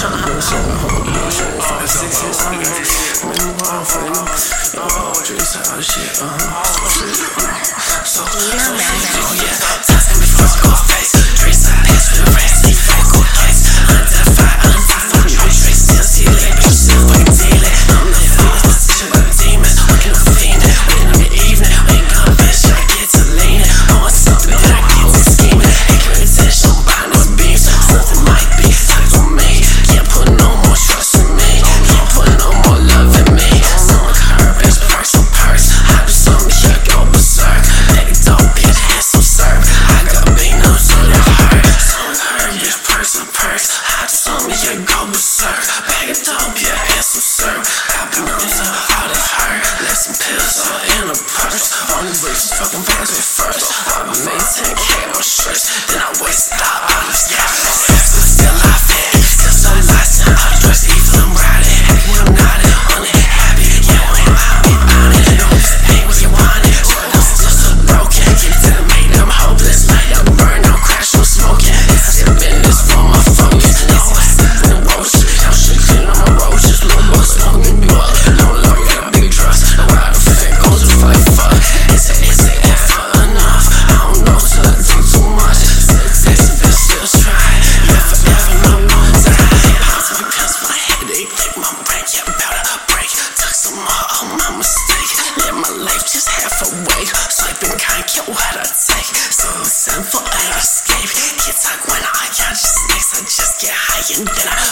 唱歌的要 verses, fucking plans at first. I maintain care on shirts, then I waste it out on the sky. Still I fit, still so I dress evil and riding. I'm not it, happy, yeah, I'm on it. No, this ain't what you wanted. I'm still so broken, hopeless. Burn, no crash, no smoking. This. just half awake. Sleeping can't get what I take. So I'm sent escape. Can't talk when I catch your snakes. I just get high and then I.